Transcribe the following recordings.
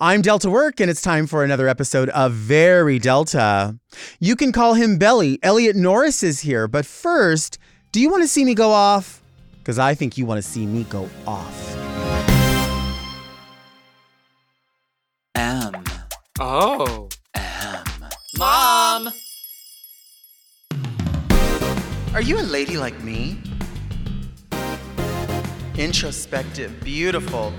I'm Delta Work, and it's time for another episode of Very Delta. You can call him Belly. Elliot Norris is here, but first, do you want to see me go off? Because I think you want to see me go off. M. Oh. M. Mom! Are you a lady like me? Introspective, beautiful.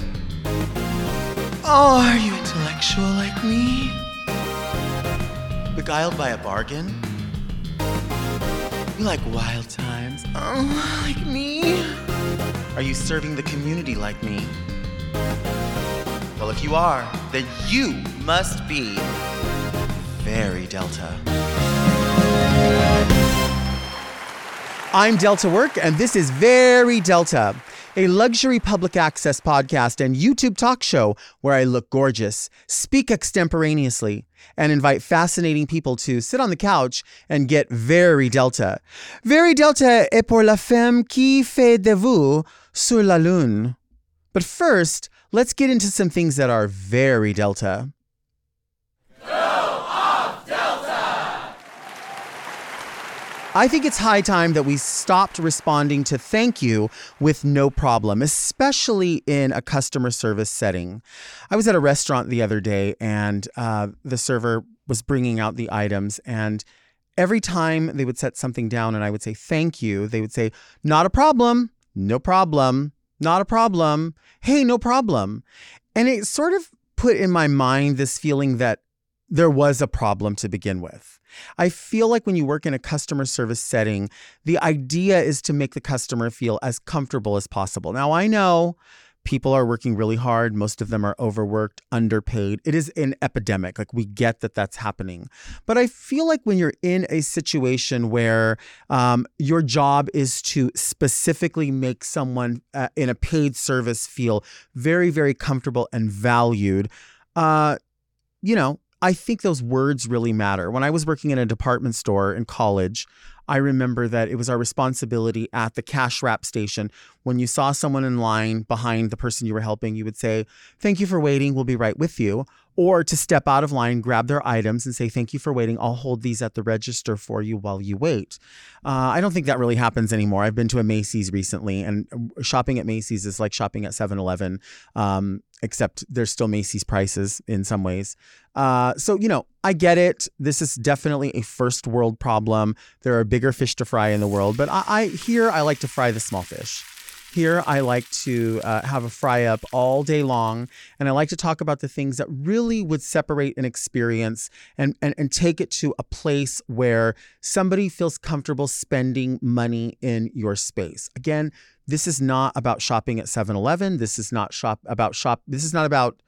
Oh, are you intellectual like me? Beguiled by a bargain? You like wild times? Oh, like me? Are you serving the community like me? Well, if you are, then you must be very Delta. I'm Delta Work, and this is Very Delta, a luxury public access podcast and YouTube talk show where I look gorgeous, speak extemporaneously, and invite fascinating people to sit on the couch and get very Delta. Very Delta est pour la femme qui fait de vous sur la lune. But first, let's get into some things that are very Delta. I think it's high time that we stopped responding to thank you with no problem, especially in a customer service setting. I was at a restaurant the other day and uh, the server was bringing out the items and every time they would set something down and I would say thank you, they would say, not a problem, no problem, not a problem, hey, no problem. And it sort of put in my mind this feeling that there was a problem to begin with. I feel like when you work in a customer service setting, the idea is to make the customer feel as comfortable as possible. Now, I know people are working really hard. Most of them are overworked, underpaid. It is an epidemic. Like, we get that that's happening. But I feel like when you're in a situation where um, your job is to specifically make someone uh, in a paid service feel very, very comfortable and valued, uh, you know, I think those words really matter. When I was working in a department store in college, I remember that it was our responsibility at the cash wrap station. When you saw someone in line behind the person you were helping, you would say, Thank you for waiting. We'll be right with you. Or to step out of line, grab their items and say, Thank you for waiting. I'll hold these at the register for you while you wait. Uh, I don't think that really happens anymore. I've been to a Macy's recently, and shopping at Macy's is like shopping at 7 Eleven. Um, except there's still Macy's prices in some ways. Uh, so, you know, I get it. This is definitely a first world problem. There are bigger fish to fry in the world, but I, I here I like to fry the small fish. Here, I like to uh, have a fry up all day long, and I like to talk about the things that really would separate an experience and, and, and take it to a place where somebody feels comfortable spending money in your space. Again, this is not about shopping at 7-Eleven. This is not shop about shop. This is not about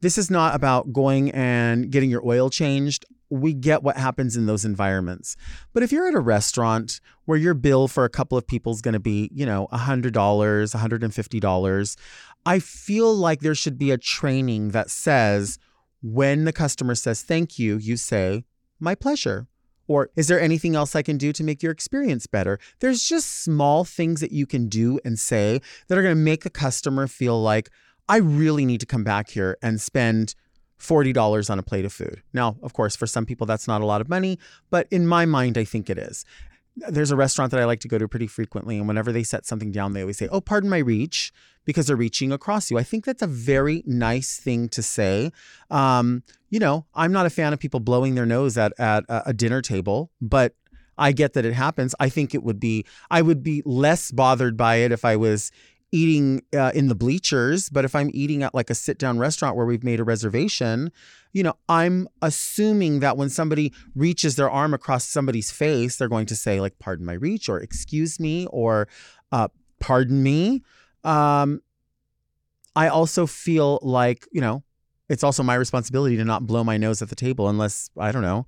this is not about going and getting your oil changed. We get what happens in those environments. But if you're at a restaurant where your bill for a couple of people is going to be, you know, $100, $150, I feel like there should be a training that says when the customer says thank you, you say, my pleasure. Or is there anything else I can do to make your experience better? There's just small things that you can do and say that are going to make a customer feel like, I really need to come back here and spend $40 on a plate of food. Now, of course, for some people, that's not a lot of money, but in my mind, I think it is. There's a restaurant that I like to go to pretty frequently, and whenever they set something down, they always say, Oh, pardon my reach, because they're reaching across you. I think that's a very nice thing to say. Um, you know, I'm not a fan of people blowing their nose at, at a dinner table, but I get that it happens. I think it would be, I would be less bothered by it if I was eating uh, in the bleachers. But if I'm eating at like a sit down restaurant where we've made a reservation, you know, I'm assuming that when somebody reaches their arm across somebody's face, they're going to say, like, pardon my reach, or excuse me, or uh, pardon me. Um, I also feel like, you know, it's also my responsibility to not blow my nose at the table unless, I don't know,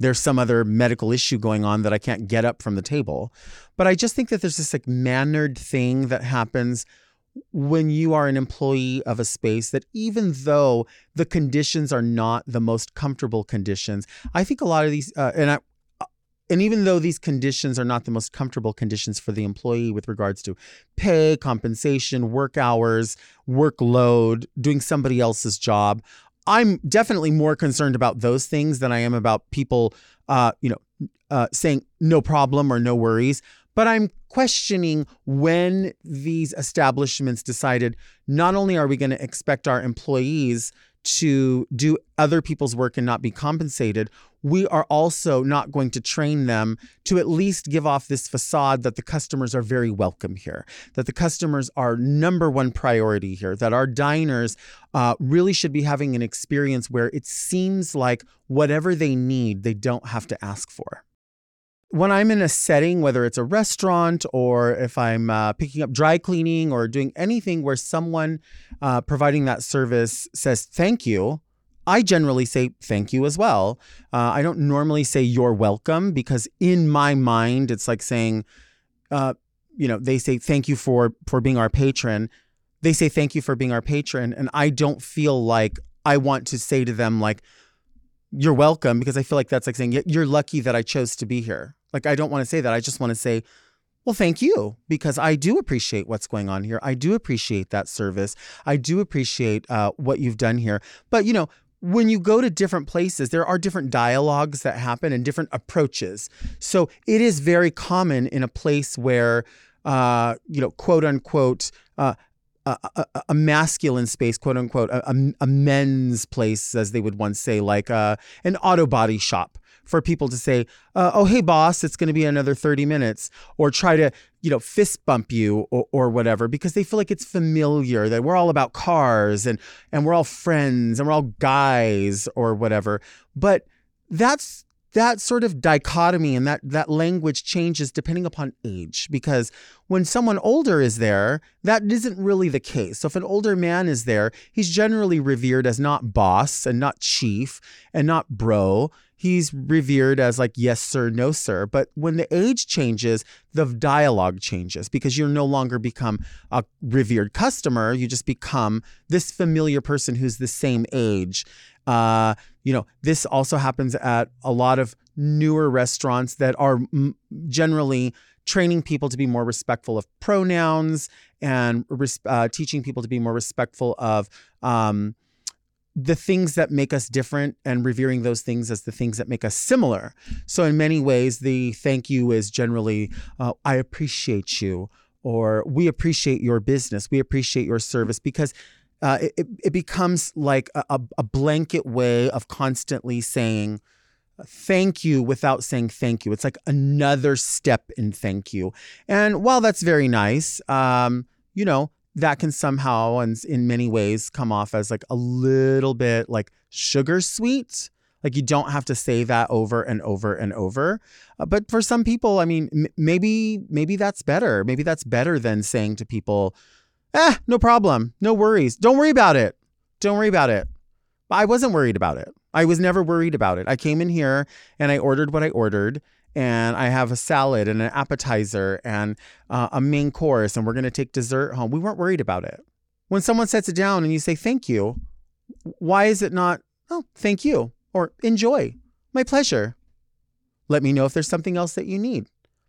there's some other medical issue going on that I can't get up from the table. But I just think that there's this like mannered thing that happens when you are an employee of a space that even though the conditions are not the most comfortable conditions, I think a lot of these, uh, and I, uh, and even though these conditions are not the most comfortable conditions for the employee with regards to pay, compensation, work hours, workload, doing somebody else's job, I'm definitely more concerned about those things than I am about people, uh, you know, uh, saying no problem or no worries. But I'm questioning when these establishments decided not only are we going to expect our employees to do other people's work and not be compensated, we are also not going to train them to at least give off this facade that the customers are very welcome here, that the customers are number one priority here, that our diners uh, really should be having an experience where it seems like whatever they need, they don't have to ask for when I'm in a setting, whether it's a restaurant or if I'm uh, picking up dry cleaning or doing anything where someone uh, providing that service says thank you, I generally say thank you as well. Uh, I don't normally say you're welcome because in my mind, it's like saying, uh, you know, they say thank you for for being our patron. They say thank you for being our patron, and I don't feel like I want to say to them like, you're welcome because I feel like that's like saying you're lucky that I chose to be here. Like, I don't want to say that. I just want to say, well, thank you, because I do appreciate what's going on here. I do appreciate that service. I do appreciate uh, what you've done here. But, you know, when you go to different places, there are different dialogues that happen and different approaches. So it is very common in a place where, uh, you know, quote unquote, uh, a, a, a, masculine space, quote unquote, a, a, men's place, as they would once say, like uh, an auto body shop for people to say, uh, "Oh, hey, boss, it's going to be another thirty minutes," or try to, you know, fist bump you or, or whatever because they feel like it's familiar that we're all about cars and and we're all friends and we're all guys or whatever. But that's that sort of dichotomy and that that language changes depending upon age because when someone older is there that isn't really the case so if an older man is there he's generally revered as not boss and not chief and not bro he's revered as like yes sir no sir. But when the age changes the dialogue changes because you're no longer become a revered customer. You just become this familiar person who's the same age. Uh, you know this also happens at a lot of newer restaurants that are m- generally training people to be more respectful of pronouns and res- uh, teaching people to be more respectful of um, the things that make us different and revering those things as the things that make us similar. So, in many ways, the thank you is generally, uh, I appreciate you, or we appreciate your business, we appreciate your service, because uh, it, it becomes like a, a blanket way of constantly saying, thank you without saying thank you. It's like another step in thank you. And while that's very nice, um, you know, that can somehow and in many ways come off as like a little bit like sugar sweet. Like you don't have to say that over and over and over. Uh, but for some people i mean m- maybe maybe that's better. Maybe that's better than saying to people eh no problem. No worries. Don't worry about it. Don't worry about it. I wasn't worried about it. I was never worried about it. I came in here and i ordered what i ordered and I have a salad and an appetizer and uh, a main course, and we're going to take dessert home. We weren't worried about it. When someone sets it down and you say thank you, why is it not, oh, thank you or enjoy? My pleasure. Let me know if there's something else that you need.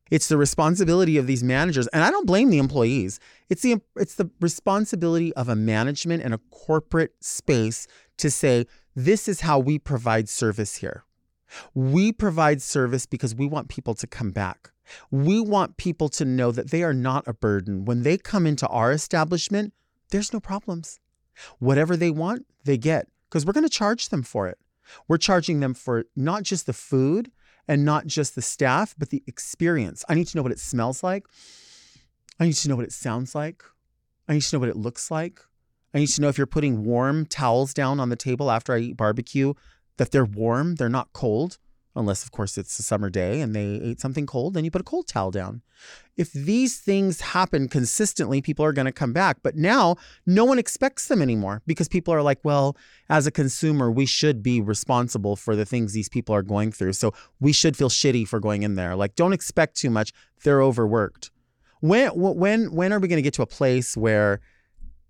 It's the responsibility of these managers, and I don't blame the employees. It's the it's the responsibility of a management and a corporate space to say this is how we provide service here. We provide service because we want people to come back. We want people to know that they are not a burden. When they come into our establishment, there's no problems. Whatever they want, they get because we're going to charge them for it. We're charging them for not just the food and not just the staff, but the experience. I need to know what it smells like. I need to know what it sounds like. I need to know what it looks like. I need to know if you're putting warm towels down on the table after I eat barbecue, that they're warm, they're not cold, unless, of course, it's a summer day and they ate something cold, then you put a cold towel down. If these things happen consistently, people are going to come back. But now no one expects them anymore because people are like, well, as a consumer, we should be responsible for the things these people are going through. So we should feel shitty for going in there. Like, don't expect too much. They're overworked. When when when are we going to get to a place where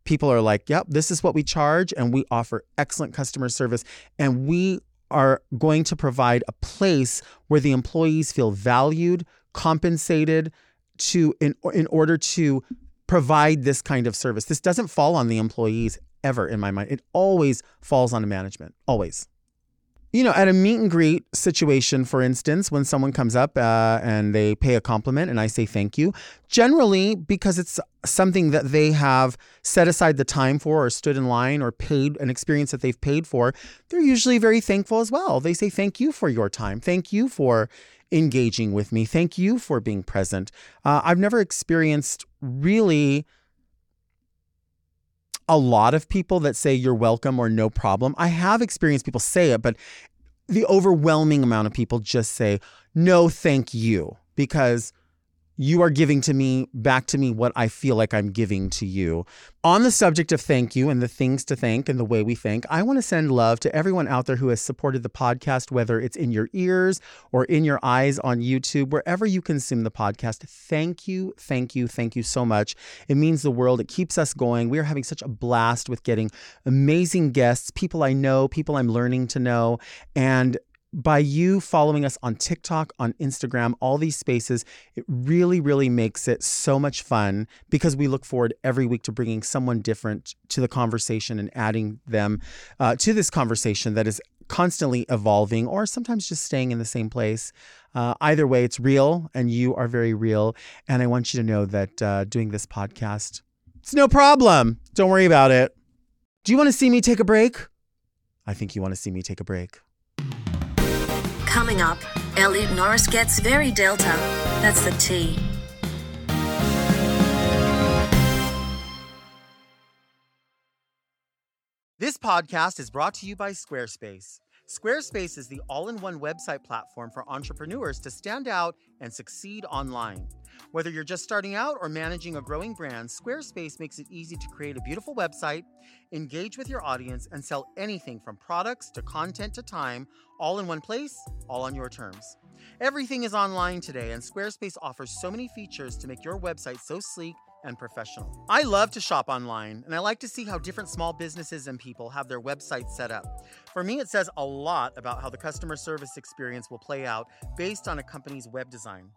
people are like, yep, this is what we charge, and we offer excellent customer service, and we are going to provide a place where the employees feel valued, compensated to in in order to provide this kind of service. This doesn't fall on the employees ever in my mind. It always falls on the management. Always you know, at a meet and greet situation, for instance, when someone comes up uh, and they pay a compliment and I say thank you, generally because it's something that they have set aside the time for or stood in line or paid an experience that they've paid for, they're usually very thankful as well. They say thank you for your time. Thank you for engaging with me. Thank you for being present. Uh, I've never experienced really a lot of people that say you're welcome or no problem. I have experienced people say it, but the overwhelming amount of people just say no, thank you, because you are giving to me back to me what I feel like I'm giving to you. On the subject of thank you and the things to thank and the way we thank, I want to send love to everyone out there who has supported the podcast, whether it's in your ears or in your eyes on YouTube, wherever you consume the podcast. Thank you, thank you, thank you so much. It means the world. It keeps us going. We are having such a blast with getting amazing guests, people I know, people I'm learning to know, and by you following us on TikTok, on Instagram, all these spaces, it really, really makes it so much fun because we look forward every week to bringing someone different to the conversation and adding them uh, to this conversation that is constantly evolving or sometimes just staying in the same place. Uh, either way, it's real and you are very real. And I want you to know that uh, doing this podcast, it's no problem. Don't worry about it. Do you want to see me take a break? I think you want to see me take a break. Coming up, Elliot Norris gets very Delta. That's the T. This podcast is brought to you by Squarespace. Squarespace is the all in one website platform for entrepreneurs to stand out and succeed online. Whether you're just starting out or managing a growing brand, Squarespace makes it easy to create a beautiful website, engage with your audience, and sell anything from products to content to time, all in one place, all on your terms. Everything is online today, and Squarespace offers so many features to make your website so sleek and professional. I love to shop online, and I like to see how different small businesses and people have their websites set up. For me, it says a lot about how the customer service experience will play out based on a company's web design.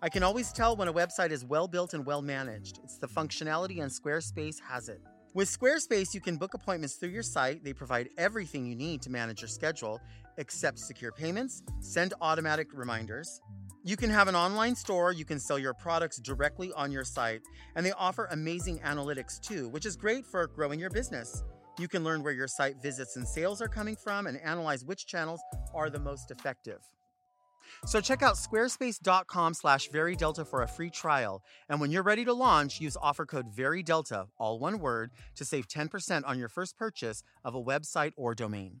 I can always tell when a website is well built and well managed. It's the functionality, and Squarespace has it. With Squarespace, you can book appointments through your site. They provide everything you need to manage your schedule, accept secure payments, send automatic reminders. You can have an online store, you can sell your products directly on your site, and they offer amazing analytics too, which is great for growing your business. You can learn where your site visits and sales are coming from and analyze which channels are the most effective. So check out squarespace.com slash verydelta for a free trial. And when you're ready to launch, use offer code VERYDELTA, all one word, to save 10% on your first purchase of a website or domain.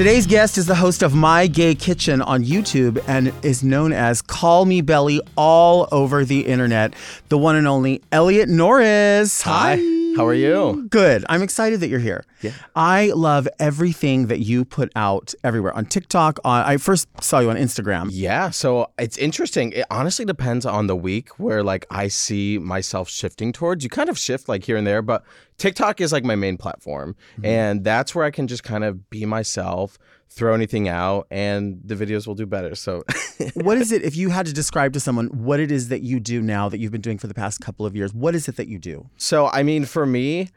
Today's guest is the host of My Gay Kitchen on YouTube and is known as Call Me Belly all over the internet. The one and only Elliot Norris. Hi. How are you? Good. I'm excited that you're here. Yeah. I love everything that you put out everywhere on TikTok. On, I first saw you on Instagram. Yeah, so it's interesting. It honestly depends on the week where like I see myself shifting towards. You kind of shift like here and there, but TikTok is like my main platform, mm-hmm. and that's where I can just kind of be myself, throw anything out, and the videos will do better. So what is it, if you had to describe to someone what it is that you do now that you've been doing for the past couple of years, what is it that you do? So, I mean, for me,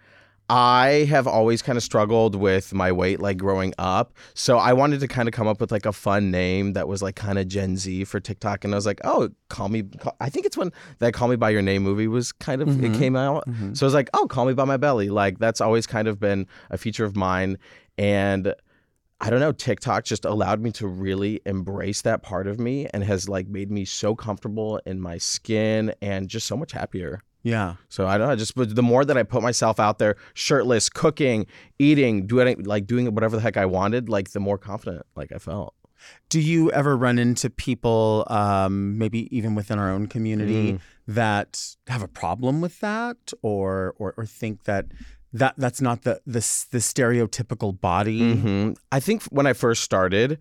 I have always kind of struggled with my weight like growing up. So I wanted to kind of come up with like a fun name that was like kind of Gen Z for TikTok. And I was like, oh, call me. Call, I think it's when that Call Me By Your Name movie was kind of, Mm-hmm. it came out. So I was like, oh, Call Me By My Belly. Like that's always kind of been a feature of mine. And I don't know, TikTok just allowed me to really embrace that part of me and has like made me so comfortable in my skin and just so much happier. Yeah. So I don't know, just but the more that I put myself out there, shirtless, cooking, eating, doing like doing whatever the heck I wanted, like the more confident like I felt. Do you ever run into people, um, maybe even within our own community, that have a problem with that, or or, or think that that that's not the the, the stereotypical body? hmm I think when I first started,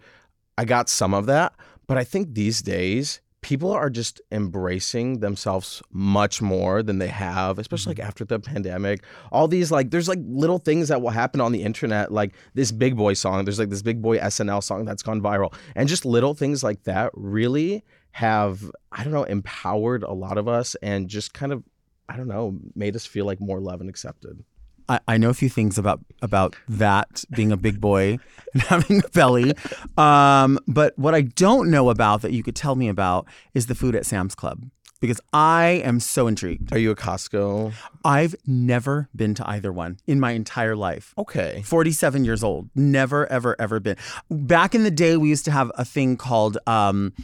I got some of that, but I think these days people are just embracing themselves much more than they have, especially like mm-hmm. after the pandemic. All these like there's like little things that will happen on the internet, like this Big Boy song. There's like this Big Boy SNL song that's gone viral, and just little things like that really have I don't know empowered a lot of us and just kind of I don't know made us feel like more loved and accepted. I, I know a few things about about that being a big boy and having a belly, um, but what I don't know about that you could tell me about is the food at Sam's Club because I am so intrigued. Are you a Costco? I've never been to either one in my entire life. Okay. 47 years old. Never, ever, ever been. Back in the day, we used to have a thing called um,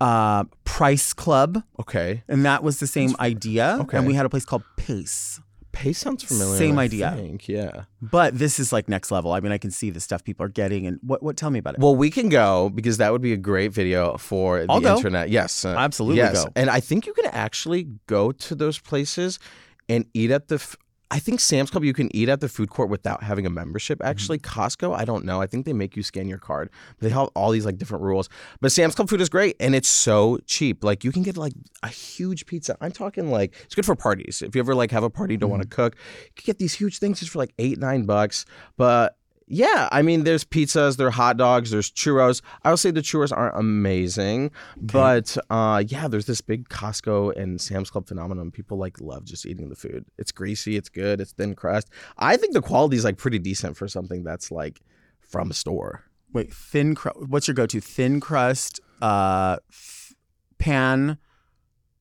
uh, Price Club, Okay. and that was the same idea. Okay. And we had a place called Pace. Pace sounds familiar. Same I idea. think, Yeah. But this is like next level. I mean, I can see the stuff people are getting. And what? What? Tell me about it. Well, we can go because that would be a great video for the I'll go. internet. Yes, uh, Absolutely yes. go. And I think you can actually go to those places and eat at the. F- I think Sam's Club you can eat at the food court without having a membership. Mm-hmm. Actually, Costco I don't know. I think they make you scan your card. They have all these like different rules. But Sam's Club food is great and it's so cheap. Like you can get like a huge pizza. I'm talking like it's good for parties. If you ever like have a party don't want to Mm-hmm. cook, you can get these huge things just for like eight nine bucks. But yeah, I mean, there's pizzas, there are hot dogs, there's churros. I would say the churros aren't amazing, but uh, yeah, there's this big Costco and Sam's Club phenomenon. People like love just eating the food. It's greasy, it's good, it's thin crust. I think the quality is like pretty decent for something that's like from a store. Wait, thin crust. What's your go-to? Thin crust, uh, th- pan,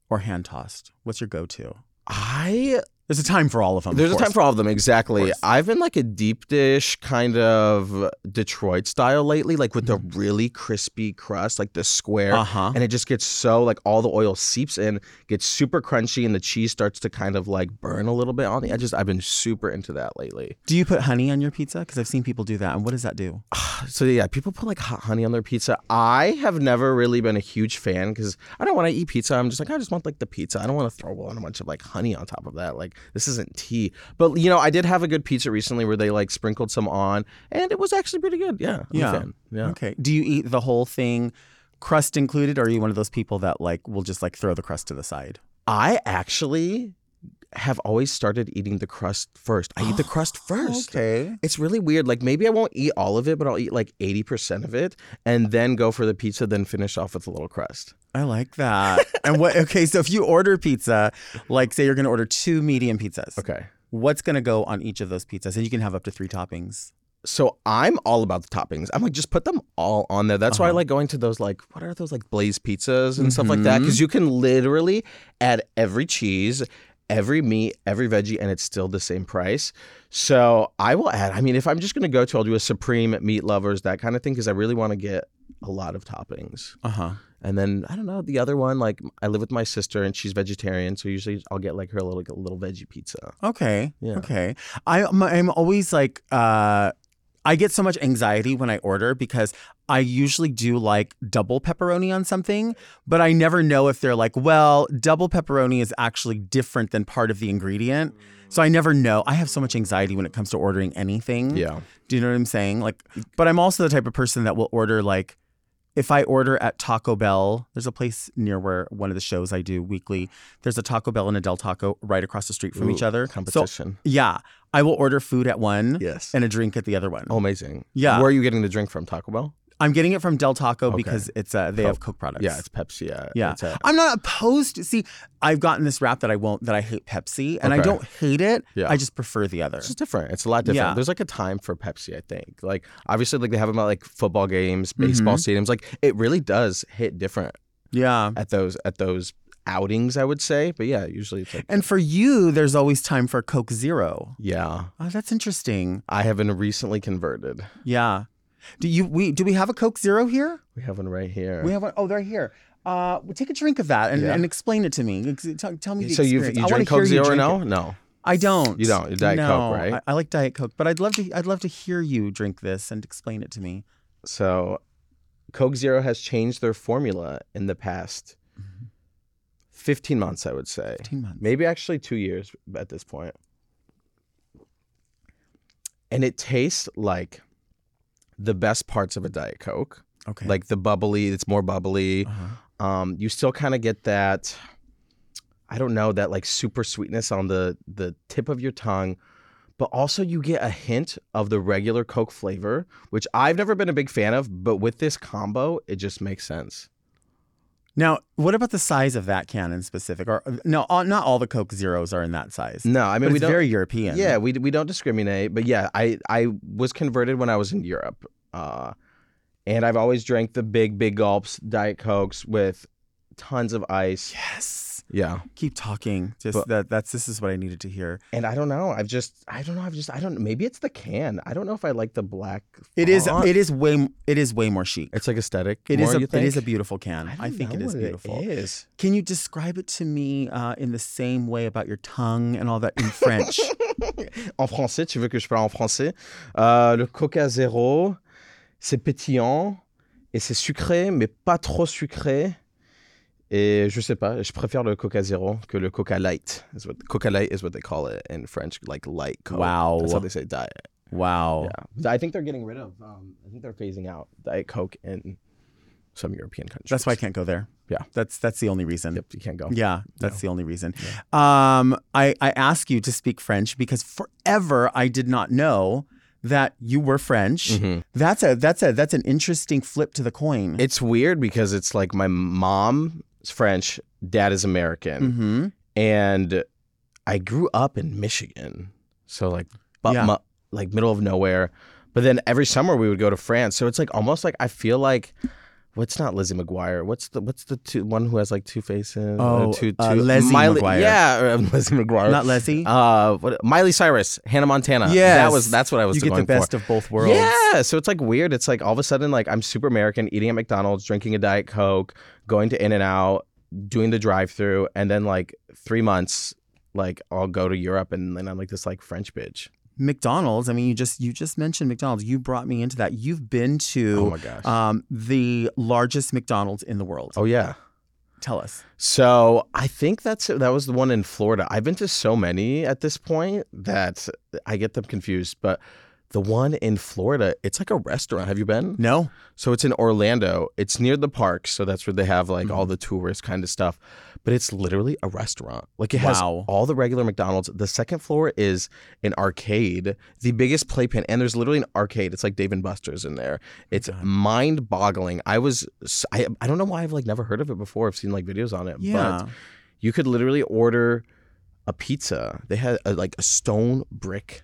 or hand tossed? What's your go-to? I There's a time for all of them. There's of a time for all of them, exactly. course. I've been like a deep dish kind of Detroit style lately, like with the really crispy crust, like the square. Mm-hmm. Uh-huh. And it just gets so like all the oil seeps in, gets super crunchy, and the cheese starts to kind of like burn a little bit on the edges. I've been super into that lately. Do you put honey on your pizza? Because I've seen people do that. And what does that do? So yeah, people put like hot honey on their pizza. I have never really been a huge fan because I don't want to eat pizza. I'm just like I just want like the pizza. I don't want to throw on a bunch of like honey on top of that. Like this isn't tea. But you know, I did have a good pizza recently where they like sprinkled some on, and it was actually pretty good. Yeah, I'm Yeah. Yeah. Okay. Do you eat the whole thing, crust included, or are you one of those people that like will just like throw the crust to the side? I actually have always started eating the crust first. I eat the crust first. Okay. It's really weird. Like maybe I won't eat all of it, but I'll eat like 80% of it and then go for the pizza, then finish off with a little crust. I like that. and what? Okay, so if you order pizza, like say you're going to order two medium pizzas, Okay. what's going to go on each of those pizzas? And you can have up to three toppings. So I'm all about the toppings. I'm like, just put them all on there. That's why Uh-huh. I like going to those like what are those like blaze pizzas and stuff like that because you can literally add every cheese, every meat, every veggie, and it's still the same price. So I will add. I mean, if I'm just gonna go to, I'll do a supreme meat lovers that kind of thing because I really want to get a lot of toppings. Uh huh. And then I don't know the other one. Like I live with my sister and she's vegetarian, so usually I'll get like her a little a little veggie pizza. Okay. Yeah. Okay. I I'm, I'm always like uh I get so much anxiety when I order because I usually do like double pepperoni on something, but I never know if they're like, well, double pepperoni is actually different than part of the ingredient. So I never know. I have so much anxiety when it comes to ordering anything. Yeah. Do you know what I'm saying? Like, but I'm also the type of person that will order like, if I order at Taco Bell, there's a place near where one of the shows I do weekly. There's a Taco Bell and a Del Taco right across the street from each Ooh, other. So, Competition. yeah, I will order food at one Yes. and a drink at the other one. oh, amazing. Yeah. Where are you getting the drink from? Taco Bell? I'm getting it from Del Taco Okay. because it's uh, they have Coke products. Yeah, it's Pepsi. Yeah. Yeah, I'm not opposed. to See, I've gotten this rap that I won't that I hate Pepsi, and I don't hate it. Yeah. I just prefer the other. It's just different. It's a lot different. Yeah. There's like a time for Pepsi, I think. Like obviously, like they have them at like football games, baseball stadiums. Like it really does hit different Yeah. at those at those outings. I would say, but yeah, usually it's like And for you, there's always time for Coke Zero. yeah. Oh, that's interesting. I have been recently converted. Yeah. Do you we do we have a Coke Zero here? We have one right here. We have one. Oh, they're here. Uh, well, take a drink of that and, Yeah. and explain it to me. Ex- Tell, tell me the so you experience. you wanna drink Coke hear you Zero or drink no? it. No. I don't. You don't. You Diet no, Coke, right? I, I like Diet Coke, but I'd love to. I'd love to hear you drink this and explain it to me. So, Coke Zero has changed their formula in the past 15 months, I would say. 15 months. Maybe actually two years at this point. And it tastes like the best parts of a Diet Coke. Okay. Like the bubbly, it's more bubbly. Uh-huh. Um, you still kind of get that, I don't know, that like super sweetness on the the tip of your tongue, but also you get a hint of the regular Coke flavor, which I've never been a big fan of, but with this combo, it just makes sense. Now, what about the size of that can in specific? Or no, all, not all the Coke Zeros are in that size. No, I mean we it's don't. very European. Yeah, we we don't discriminate, but yeah, I I was converted when I was in Europe, uh, and I've always drank the big big gulps Diet Cokes with tons of ice. Yes. Yeah, Keep talking. Just But- that. That's this is what I needed to hear. and I don't know. I've just I don't know. I've just I don't. Maybe it's the can. I don't know if I like the black. It is. font. It is way. It is way more chic. It's like aesthetic. It is more, a. you It is a beautiful can. I, I, don't think it know is what beautiful. It is. Can you describe it to me uh, in the same way about your tongue and all that in French? en français, tu veux que je parle en français? Euh, le Coca Zéro, c'est pétillant et c'est sucré, mais pas trop sucré. Et je sais pas, je préfère le Coca Zéro que le Coca Light. What Coca Light is what they call it in French, like light Coke. Wow. that's how they say diet. wow. Yeah, I think they're getting rid of. Um, I think they're phasing out Diet Coke in some European countries. That's why I can't go there. Yeah. That's that's the only reason. Yep, you can't go. Yeah, that's the only reason. Um, I, I ask you to speak French because forever I did not know that you were French. Mhm. That's a that's a that's an interesting flip to the coin. It's weird because it's like my mom is French, dad is American. mm-hmm. and I grew up in Michigan, so like, but Yeah. mu- like middle of nowhere. But then every summer we would go to France, so it's like almost like I feel like, what's not Lizzie McGuire? What's the what's the two, one who has like two faces? Oh, two, uh, Leslie Miley, McGuire. Yeah, or, um, Lizzie McGuire. Not Leslie. Uh, what, Miley Cyrus, Hannah Montana. Yeah, that was that's what I was You get the best for. of both worlds. Yeah, so it's like weird. It's like all of a sudden, like I'm super American, eating at McDonald's, drinking a Diet Coke, going to In and Out, doing the drive-through, and then like three months, like I'll go to Europe, and then I'm like this like French bitch. McDonald's. I mean, you just you just mentioned McDonald's. You brought me into that. You've been to Oh my gosh. um, the largest McDonald's in the world. Oh yeah. Tell us. So I think that's that was the one in Florida. I've been to so many at this point that I get them confused, but. The one in Florida, it's like a restaurant. Have you been? No. So it's in Orlando. It's near the park, so that's where they have like Mm-hmm. all the tourist kind of stuff. But it's literally a restaurant. Like it has Wow. all the regular McDonald's. The second floor is an arcade, the biggest playpen, and there's literally an arcade. It's like Dave and Buster's in there. It's mind-boggling. I was I, I don't know why I've like never heard of it before. I've seen like videos on it, Yeah. but you could literally order a pizza. They had a, like a stone brick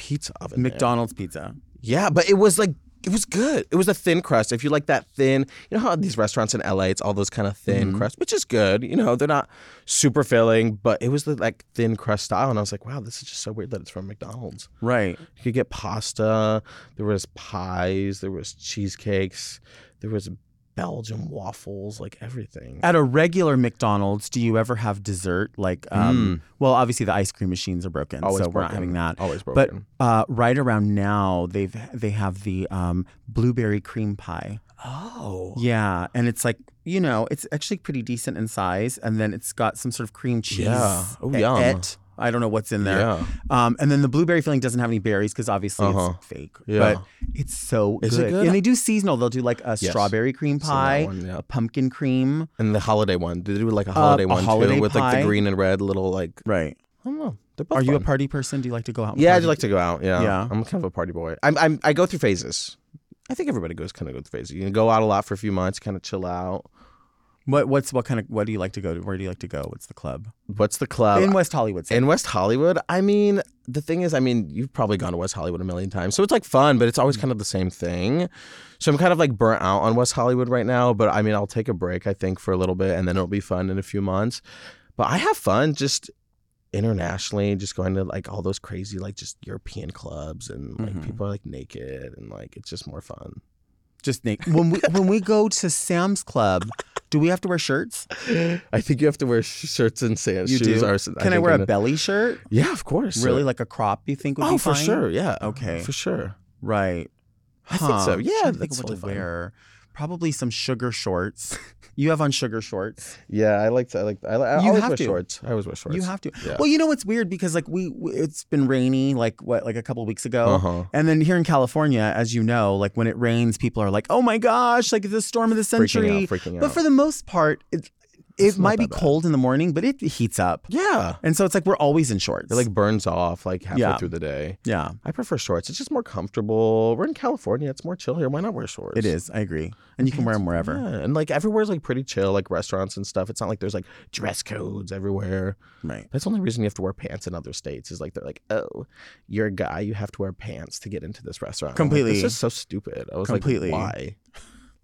pizza oven. there. McDonald's pizza. Yeah, but it was like it was good. It was a thin crust. If you like that thin, you know how these restaurants in LA, it's all those kind of thin Mhm. crust, which is good. You know, they're not super filling, but it was the like thin crust style, and I was like, wow, this is just so weird that it's from McDonald's. Right. You could get pasta. There was pies. There was cheesecakes. There was Belgian waffles. Like everything. At a regular McDonald's, do you ever have dessert? Like, um, well, obviously the ice cream machines are broken, Mm. Always so we're not having that. Always But broken. uh, right around now, they've they have the um, blueberry cream pie. oh, Yeah, and it's like you know, it's actually pretty decent in size, and then it's got some sort of cream cheese. Yeah. Oh, yum. et I don't know what's in there. Yeah. Um, and then the blueberry filling doesn't have any berries because obviously Uh-huh. it's fake. Yeah. But it's so Is it good. good? And they do seasonal. They'll do like a Yes. strawberry cream that pie, one, yeah. a pumpkin cream. And the holiday one. Did they do like a holiday a one holiday too with like pie. the green and red little like Right. I don't know. They're both Are you a fun. party person? Do you like to go out? And Yeah, I party? just like to go out. Yeah, Yeah. I'm kind of a party boy. I'm, I'm I go through phases. I think everybody goes kind of go through phases. You can go out a lot for a few months, kind of chill out. What what's what kind of what do you like to go to? Where do you like to go? What's the club? What's the club in West Hollywood. say. In West Hollywood, I mean, the thing is, I mean, you've probably gone to West Hollywood a million times, so it's like fun, but it's always Mm. kind of the same thing. So I'm kind of like burnt out on West Hollywood right now. But I mean, I'll take a break, I think, for a little bit, and then it'll be fun in a few months. But I have fun just internationally, just going to like all those crazy like just European clubs, and like Mhm. people are like naked, and like it's just more fun. Just naked. when we when we go to Sam's Club, do we have to wear shirts? I think you have to wear sh- shirts and sand You shoes. do. Are, Can I, think wear a belly shirt? Yeah, of course. Really, like a crop? You think would oh, be for fine? sure. Yeah. Okay. For sure. Right. I think so. Huh. Yeah, trying to think that's of what totally to fine. wear. Probably some sugar shorts. You have on sugar shorts. Yeah, I like to. I like. I, I You always have wear to. shorts. I always wear shorts. You have to. Yeah. Well, you know what's weird because like we, we- it's been rainy like what like a couple weeks ago, Uh-huh. and then here in California, as you know, like when it rains, people are like, "Oh my gosh, like the storm of the century." freaking But out. for the most part, it It's not might be bad. cold in the morning, but it heats up, yeah, and so it's like we're always in shorts. it like burns off like halfway Yeah. through the day. yeah, I prefer shorts. It's just more comfortable. We're in California. It's more chill here. Why not wear shorts? it is. I agree, and you can wear them wherever. Yeah, and like everywhere's like pretty chill, like restaurants and stuff. It's not like there's like dress codes everywhere. Right. That's the only reason you have to wear pants in other states is like they're like, oh, you're a guy, you have to wear pants to get into this restaurant. I'm like, Completely. this is so stupid. I was Completely. like, why?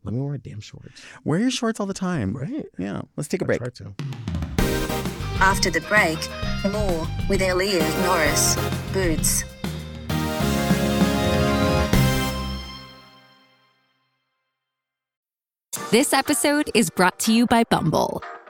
Let me wear a damn shorts. Wear your shorts all the time. Right. Yeah. Let's take a I break. try to. After the break, more with Elliot Norris. Boots. This episode is brought to you by Bumble.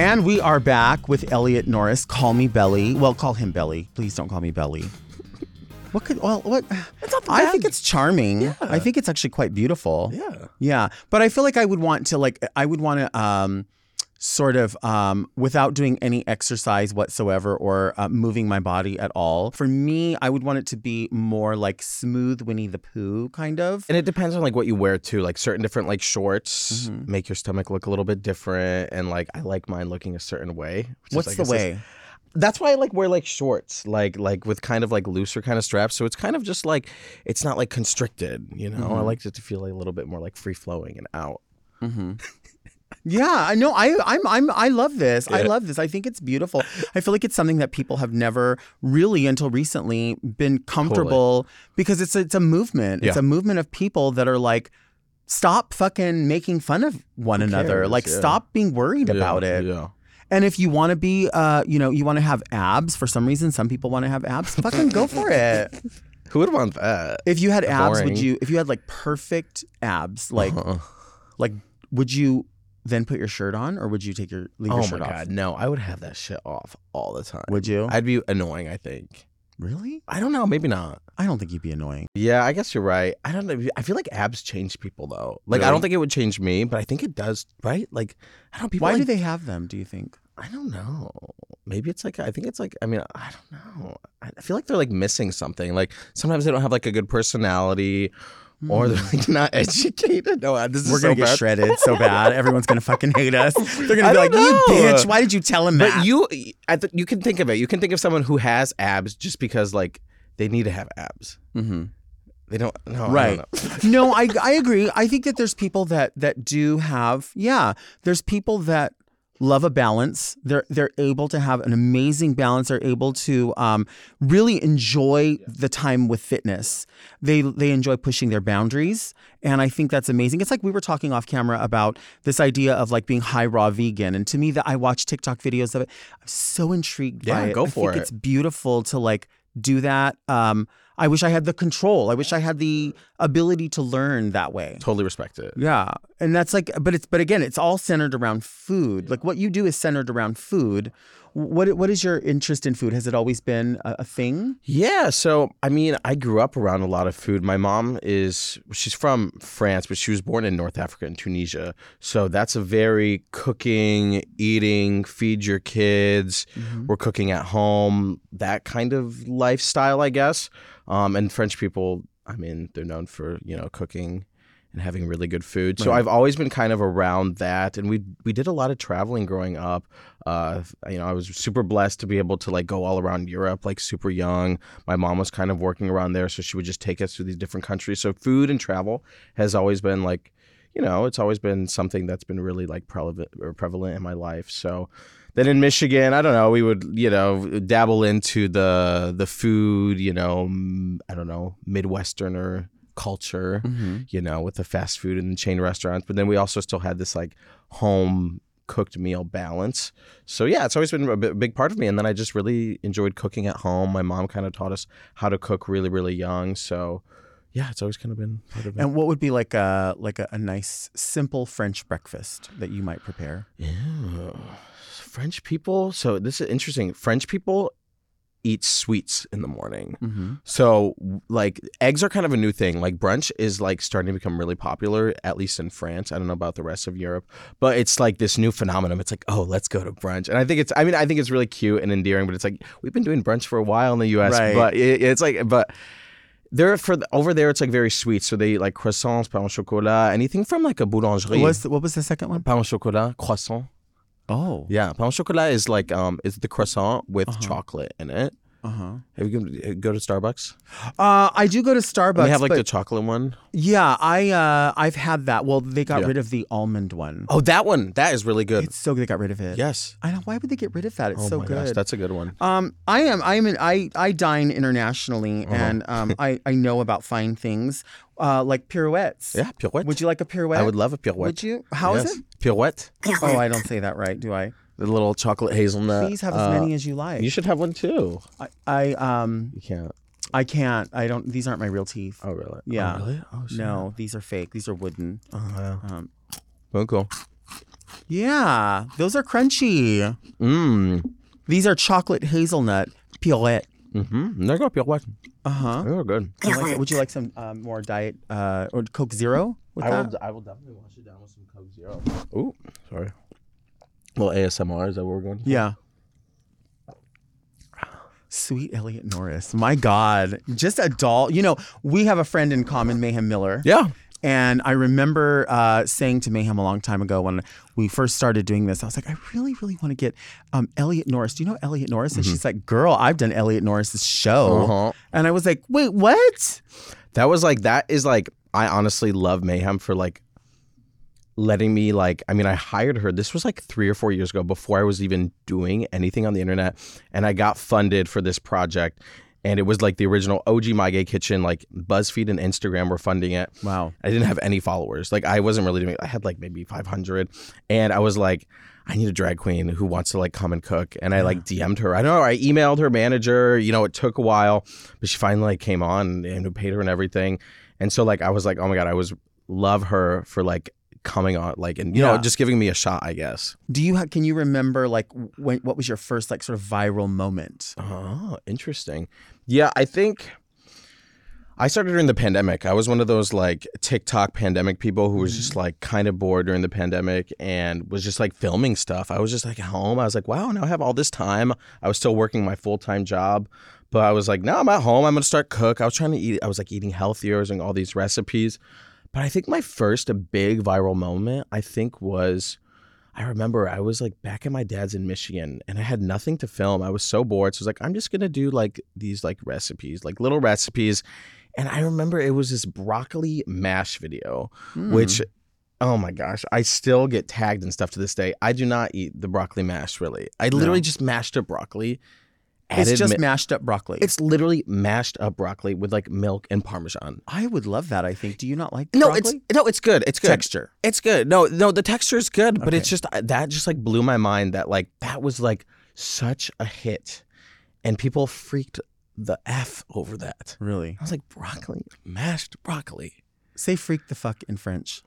And we are back with Elliot Norris. Call me Belly. Well, call him Belly. Please don't call me Belly. What could well what I think it's charming. Yeah. I think it's actually quite beautiful. Yeah. Yeah. But I feel like I would want to like I would want to um sort of um without doing any exercise whatsoever or uh, moving my body at all. For me, I would want it to be more like smooth Winnie the Pooh kind of. And it depends on like what you wear too. Like certain different like shorts Mm-hmm. make your stomach look a little bit different, and like I like mine looking a certain way. which is, What's I the guess, is- way? That's why I like wear like shorts, like like with kind of like looser kind of straps. So it's kind of just like it's not like constricted, you know. Mm-hmm. I like it to feel like a little bit more like free flowing and out. Yeah, I know. I I'm I'm I love this. I love this. I think it's beautiful. I feel like it's something that people have never really until recently been comfortable because it's it's a movement. It's a movement of people that are like stop fucking making fun of one another. cares? Like Yeah. stop being worried about it. Yeah. And if you want to be uh, you know, you want to have abs for some reason, some people want to have abs, fucking go for it. Who would want that? If you had abs, would you if you had like perfect abs, like Uh-uh. like would you then put your shirt on or would you take your leave Oh your my shirt off? god, no! I would have that shit off all the time. Would you? I'd be annoying. I think. Really? I don't know. Maybe not. I don't think you'd be annoying. Yeah, I guess you're right. I don't know. I feel like abs change people though. Like I Really? don't think it would change me, but I think it does. Right? Like I don't. People Why like, do they have them, do you think? I don't know. Maybe it's like I think it's like I mean I don't know. I I feel like they're like missing something. Like sometimes they don't have like a good personality, or they're like not educated. No, this is We're so gonna get bad. shredded so bad. Everyone's gonna fucking hate us. They're gonna I be like, don't "You bitch! Why did you tell him that?" But you, I th- you can think of it. You can think of someone who has abs just because like they need to have abs. Mm-hmm. They don't. No, I right don't know. no I, I agree i think that there's people that that do have yeah there's people that love a balance. They're they're able to have an amazing balance. They're able to um, really enjoy the time with fitness. They they enjoy pushing their boundaries and i think that's amazing. It's like we were talking off camera about this idea of like being high raw vegan and to me that i watch tiktok videos of it. I'm so intrigued yeah, by it. go I think it. it's beautiful to like do that. Um, i wish i had the control. I wish i had the ability to learn that way. Totally respect it. yeah. And that's like but it's but again it's all centered around food. Like what you do is centered around food what what is your interest in food has it always been a, a thing Yeah, so I mean, I grew up around a lot of food. My mom is she's from France, but she was born in North Africa in Tunisia. So that's a very cooking, eating, feed your kids. We're cooking at home, that kind of lifestyle, I guess. Um, and French people, I mean, they're known for you know cooking and having really good food. So Right. I've always been kind of around that, and we we did a lot of traveling growing up. Uh, you know, I was super blessed to be able to like go all around Europe, like super young. My mom was kind of working around there, so she would just take us to these different countries. So food and travel has always been like, you know, it's always been something that's been really like prevalent or prevalent in my life. So. Then in Michigan, I don't know, we would, you know, dabble into the the food, you know, I don't know, Midwesterner culture you know, with the fast food and the chain restaurants. But then we also still had this like home cooked meal balance. So yeah, it's always been a big part of me. And then I just really enjoyed cooking at home. My mom kind of taught us how to cook really, really young. So yeah, it's always kind of been part of it. and what would be like a like a, a nice simple french breakfast that you might prepare Ew. French people. So this is interesting. French people eat sweets in the morning. mm-hmm. So, like, eggs are kind of a new thing. Like, brunch is like starting to become really popular, at least in France. I don't know about the rest of Europe, but it's like this new phenomenon. It's like, oh, let's go to brunch, and I think it's. I mean, I think it's really cute and endearing. But it's like we've been doing brunch for a while in the U.S., Right. but it, it's like, but. They're for the, over there. It's like very sweet, so they eat like croissants, pain au chocolat, anything from like a boulangerie. what was the, what was the second one? pain au chocolat, croissant. Oh, Yeah, pain au chocolat is like um, it's the croissant with Uh-huh. chocolate in it. Uh-huh. Have you go, go to Starbucks? Uh, I do go to Starbucks. They have like but the chocolate one. yeah, I uh, I've had that. Well, they got Yeah. rid of the almond one. Oh, that one. That is really good. It's so good. they got rid of it. yes. I know. Why would they get rid of that? It's oh so my good. gosh, that's a good one. Um, I am. I am. An, I I dine internationally, Uh-huh. and um, I I know about fine things, uh, like pirouettes. Yeah, pirouette. Would you like a pirouette? I would love a pirouette. Would you? How is Yes. it? Pirouette. Oh, I don't say that right, do I? The little chocolate hazelnut. Please have as uh, many as you like. You should have one too. I, I um You can't. I can't. I don't. These aren't my real teeth. Oh really? Yeah. Oh, really? Oh shit. No, these are fake. These are wooden. Oh yeah. Um, Oh cool. yeah, those are crunchy. Mmm. These are chocolate hazelnut pirouette. Mm-hmm. There you go, pirouette. Uh huh. They're good. Would you like some um, more diet uh, or Coke Zero? With I that? will. I will definitely wash it down with some Coke Zero. Ooh, sorry. Well, ASMR is that what we're going? for? Yeah. Sweet Elliot Norris. My God. Just a doll. You know, we have a friend in common, Mayhem Miller. Yeah. And I remember uh, saying to Mayhem a long time ago when we first started doing this, I was like, I really, really want to get um, Elliot Norris. Do you know Elliot Norris? And she's like, Girl, I've done Elliot Norris's show. Mm-hmm. Uh-huh. And I was like, Wait, what? That was like that is like I honestly love Mayhem for like letting me like I mean I hired her this was like 3 or 4 years ago before I was even doing anything on the internet and I got funded for this project and it was like the original OG My Gay Kitchen like BuzzFeed and Instagram were funding it. Wow. I didn't have any followers. Like I wasn't really doing I had like maybe 500 and I was like I need a drag queen who wants to like come and cook. And I like DM'd her. I don't know. I emailed her manager. You know, it took a while, but she finally like came on and paid her and everything. And so like I was like, oh my god, I was love her for like coming on, like and you know, just giving me a shot. I guess. Do you ha- can you remember like when, what was your first like sort of viral moment? Oh, interesting. Yeah, I think I started during the pandemic. I was one of those like TikTok pandemic people who was just mm. like kind of bored during the pandemic and was just like filming stuff. I was just like at home. I was like, wow, now I have all this time. I was still working my full time job, But I was like, no, I'm at home. I'm gonna start cook. I was trying to eat. I was like eating healthier, I was doing all these recipes. But I think my first big viral moment, I think, was I remember I was like back at my dad's in Michigan and I had nothing to film. I was so bored. So I was like, I'm just gonna do like these like recipes, like little recipes. And I remember it was this broccoli mash video, hmm. which oh my gosh, I still get tagged and stuff to this day. I do not eat the broccoli mash really. I literally just mashed up broccoli. It's just mi- mashed up broccoli. it's literally mashed up broccoli with like milk and parmesan. I would love that. I think. Do you not like No, broccoli? it's no, it's good. It's good. Texture. It's good. No, no, the texture is good, but it's just uh, that just like blew my mind that like that was like such a hit, and people freaked the f over that. really. I was like broccoli, mashed broccoli. Say freak the fuck in French.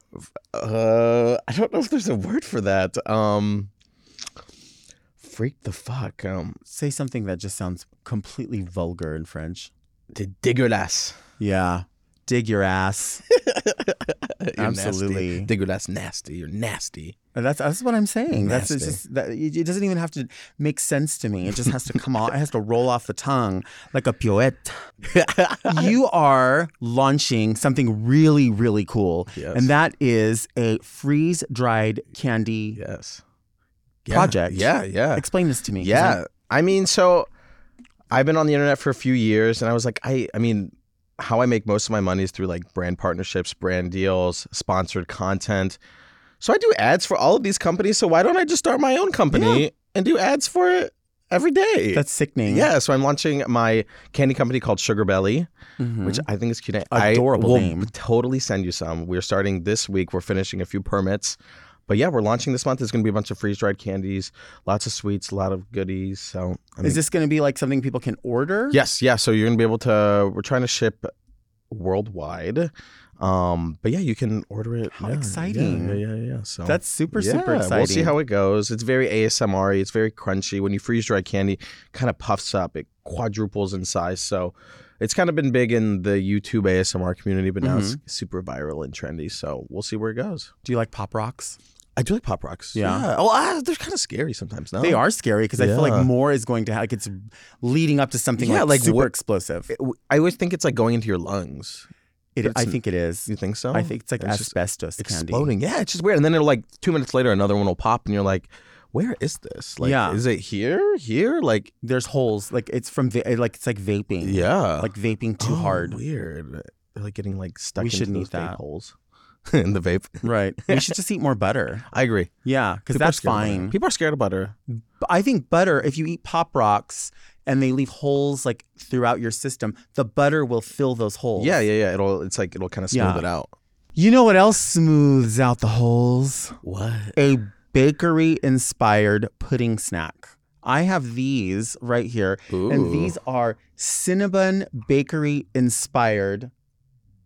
Uh, I don't know if there's a word for that. Um, freak the fuck. Um, Say something that just sounds completely vulgar in French. de dégueulasse. Yeah. Dig your ass. You're Absolutely. nasty. dégueulasse, nasty. You're nasty. That's that's what I'm saying. That's it's Nasty. just that it it doesn't even have to make sense to me. It just has to come off. It has to roll off the tongue like a pirouette. you are launching something really really cool, Yes. and that is a freeze dried candy Yes. Project. Yeah, yeah. Explain this to me. Yeah. I'm- mean, so I've been on the internet for a few years and I was like, I I mean, how I make most of my money is through like brand partnerships, brand deals, sponsored content. So I do ads for all of these companies. So why don't I just start my own company and do ads for it every day? That's sickening. yeah, so I'm launching my candy company called Sugar Belly, Mhm. which I think is cute. Adorable name. I will name. totally send you some. We're starting this week. We're finishing a few permits. But yeah, we're launching this month. There's going to be a bunch of freeze dried candies, lots of sweets, a lot of goodies. So, I mean, is this going to be like something people can order? yes, yeah. So you're going to be able to, we're trying to ship worldwide. Um, but yeah, you can order it. How yeah, exciting. Yeah, yeah, yeah. yeah. So That's super super exciting. We'll see how it goes. It's very ASMR. It's very crunchy. When you freeze dry candy, kind of puffs up. It quadruples in size. So it's kind of been big in the YouTube ASMR community, but now it's Mm-hmm. super viral and trendy. So we'll see where it goes. Do you like pop rocks? I do like pop rocks. Yeah. Oh, ah, they're kind of scary sometimes. No, They are scary because I feel like more is going to ha- like it's leading up to something Yeah, like, like super what- explosive. I always think it's like going into your lungs. It, I think it is. You think so? I think it's like It's asbestos candy. exploding. Yeah, it's just weird. And then it'll like two minutes later, another one will pop, and you're like, "Where is this? Like, Yeah. is it here? Here? Like, There's holes. Like it's from va- like it's like vaping. yeah, Like vaping too Oh, hard. Weird. They're like getting like stuck We those vape that. holes in the vape. Right. We should just eat more butter. I agree. Yeah, because that's scared of butter. fine. People are scared of butter. But I think butter, if you eat pop rocks and they leave holes like throughout your system, the butter will fill those holes. Yeah, yeah, yeah. It'll. It's like it'll kind of smooth Yeah. it out. You know what else smooths out the holes? What? A bakery inspired pudding snack. I have these right here. Ooh. And these are Cinnabon bakery inspired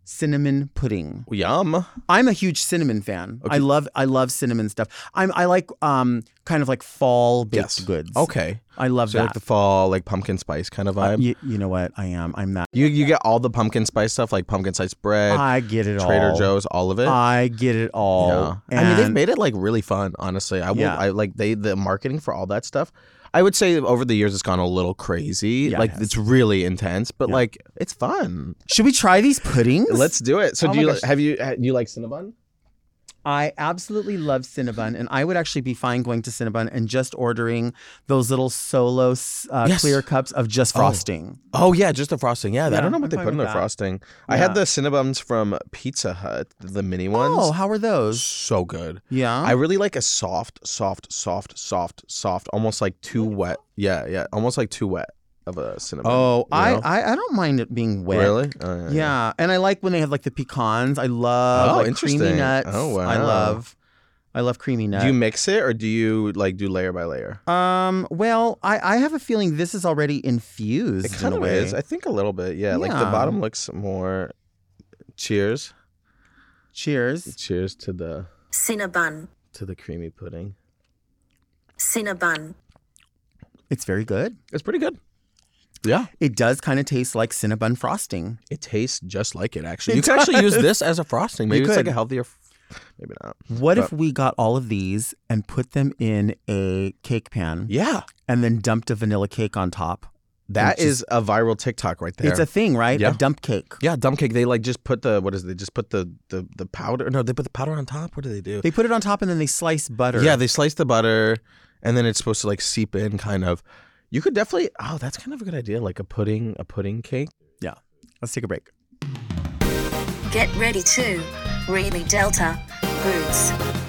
cinnamon pudding. Yum. I'm a huge cinnamon fan. I love I love cinnamon stuff. I'm I like um kind of like fall baked Yes. goods. Okay. I love So that. like the fall, like pumpkin spice kind of Uh, vibe. you, you know what? I am. I'm that. you you get all the pumpkin spice stuff, like pumpkin spice bread, I get it Trader all. Trader Joe's, all of it. I get it all. Yeah. I mean, they've made it like really fun. Honestly, I will. Yeah. I like they the marketing for all that stuff. I would say over the years it's gone a little crazy. Yeah, it like has. it's really intense, but Yeah. like it's fun. Should we try these puddings? Let's do it. So Oh do my you gosh. have you ha- you like Cinnabon? I absolutely love Cinnabon, and I would actually be fine going to Cinnabon and just ordering those little solo uh, Yes. clear cups of just Oh. frosting. Oh yeah, just the frosting. Yeah, I don't know I'm what they put in their that. frosting. I had the Cinnabons from Pizza Hut, the mini ones. Oh, how are those? so good. Yeah. I really like a soft, soft, soft, soft, soft, almost like too wet. Yeah, yeah, almost like too wet of a cinnamon. oh, I, know? I I don't mind it being wet. really. Oh, Yeah, and I like when they have like the pecans. I love Oh, like creamy interesting. nuts. Oh, I love, I love creamy nuts. Do you mix it or do you like do layer by layer? um. Well, I I have a feeling this is already infused. It in kind a of is. I think a little bit. Yeah, like the bottom looks more. Cheers. Cheers. Cheers to the Cinnabon. to the creamy pudding. Cinnabon. It's very good. It's pretty good. Yeah, It does kind of taste like Cinnabon frosting. it tastes just like it. Actually, It you can actually use this as a frosting. Maybe it's like a healthier. Maybe not. What if we got all of these and put them in a cake pan Yeah. and then dumped a vanilla cake on top? That is a viral TikTok right there. It's a thing, right? Yeah. A dump cake. yeah, dump cake. They like just put the what is it? They just put the the the powder. No, they put the powder on top. What do they do? They put it on top and then they slice butter. Yeah, they slice the butter, and then it's supposed to like seep in, kind of. You could definitely. Oh, that's kind of a good idea, like a pudding, a pudding cake. yeah. Let's take a break. Get ready to really Delta Boots.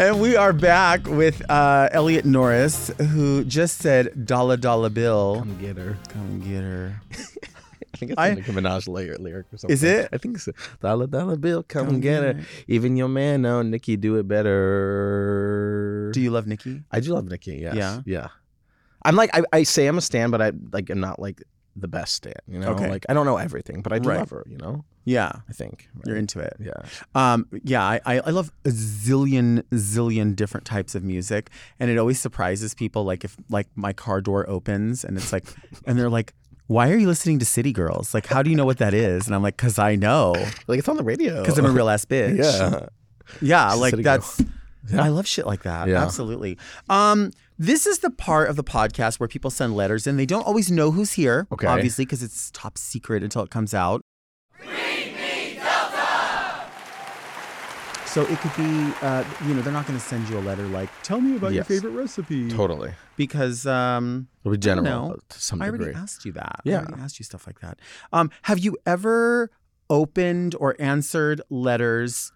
And we are back with uh, Elliot Norris, who just said "dollar dollar bill." Come get her. Come get her. I think it's I- a Nicki Minaj lyric, lyric or something. Is it? I think so. Dollar dollar bill, come, Come get her. get Even your man, no, Nicki, do it better. Do you love Nicki? I do love Nicki. Yes. Yeah? Yeah. I'm like I, I say I'm a stan, but I like I'm not like the best stan. You know, Okay. like I don't know everything, but I do Right. love her. You know, Yeah, I think you're into it. Yeah. Um, yeah, I, I love a zillion zillion different types of music, and it always surprises people. Like if like my car door opens and it's like, and they're like, "Why are you listening to City Girls? Like, how do you know what that is?" And I'm like, "Cause I know, Like it's on the radio. cause I'm a real ass bitch." yeah. yeah. Like City that's. I love shit like that. Yeah. Absolutely. Um, this is the part of the podcast where people send letters and they don't always know who's here. Okay. Obviously, because it's top secret until it comes out. So it could be, uh, you know, they're not going to send you a letter like, "Tell me about Yes. your favorite recipe," Totally. because um, It'll be general know. to some I already asked you that. Yeah. I already asked you stuff like that. Um, have you ever opened or answered letters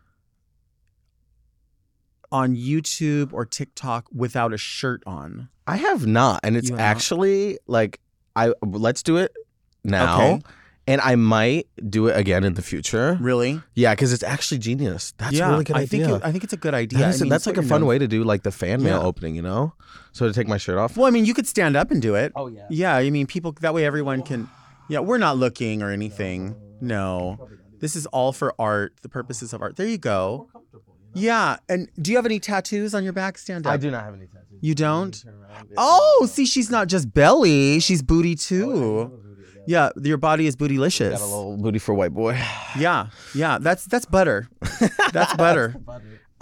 on YouTube or TikTok without a shirt on? I have not, and it's You have not? actually like I let's do it now, Okay. and I might do it again in the future. Really? Yeah, because it's actually genius. That's yeah, a really good I idea. think it, I think it's a good idea. That I is- mean, that's like put a your fun nose- way to do like the fan mail Yeah. opening, you know? So to take my shirt off. Well, I mean, you could stand up and do it. Oh, yeah. Yeah, I mean, people that way everyone can. Yeah, we're not looking or anything. No, this is all for art. The purposes of art. There you go. Yeah, and do you have any tattoos on your back? Stand up. I do not have any tattoos. You don't? Oh, see, she's not just belly; she's booty too. Yeah, your body is bootylicious. Got a little booty for white boy. Yeah, yeah, that's that's butter. That's butter.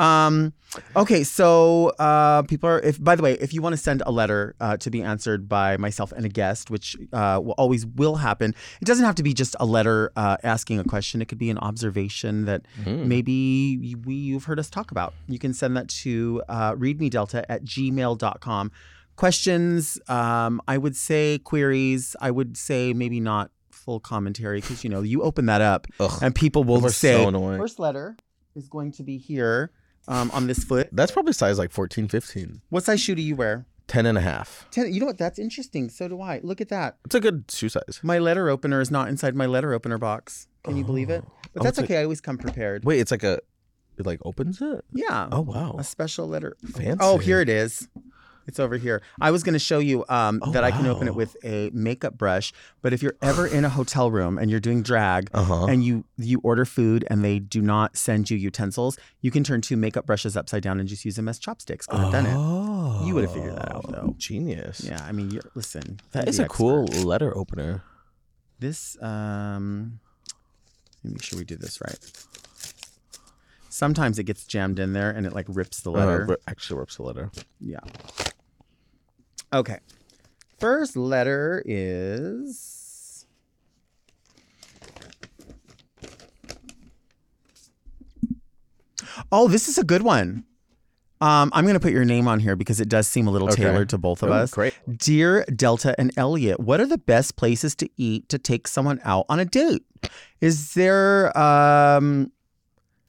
Um, okay, so uh, people are. If by the way, if you want to send a letter uh, to be answered by myself and a guest, which uh, will always will happen, it doesn't have to be just a letter uh, asking a question. It could be an observation that maybe you- we you've heard us talk about. You can send that to uh, readmedelta at gmail.com. Questions, um, I would say queries. I would say maybe not full commentary because you know you open that up Ugh, and people will say so annoying. first letter is going to be here um, on this foot. That's probably size like 14, 15. What size shoe do you wear? 10 and a half. Ten. You know what? That's interesting. So do I. Look at that. It's a good shoe size. My letter opener is not inside my letter opener box. Can you believe it? But Oh, that's it's a- okay. I always come prepared. Wait, it's like a, it like opens it? Yeah. Oh, wow. A special letter. Fancy. Oh, here it is. It's over here. I was going to show you um, Oh, that I can open it with a makeup brush. But if you're ever in a hotel room and you're doing drag Uh-huh. and you you order food and they do not send you utensils, you can turn two makeup brushes upside down and just use them as chopsticks. Because I've done it. Oh. You would have figured that out, though. Genius. Yeah, I mean, you're listen. That is you're is the a cool letter opener. This um, let me make sure we do this right. Sometimes it gets jammed in there and it like rips the letter. Uh, actually rips the letter. Yeah. Okay. First letter is. Oh, this is a good one. Um, I'm going to put your name on here because it does seem a little Okay. tailored to both of Ooh, us. great. Dear Delta and Elliot, what are the best places to eat to take someone out on a date? Is there um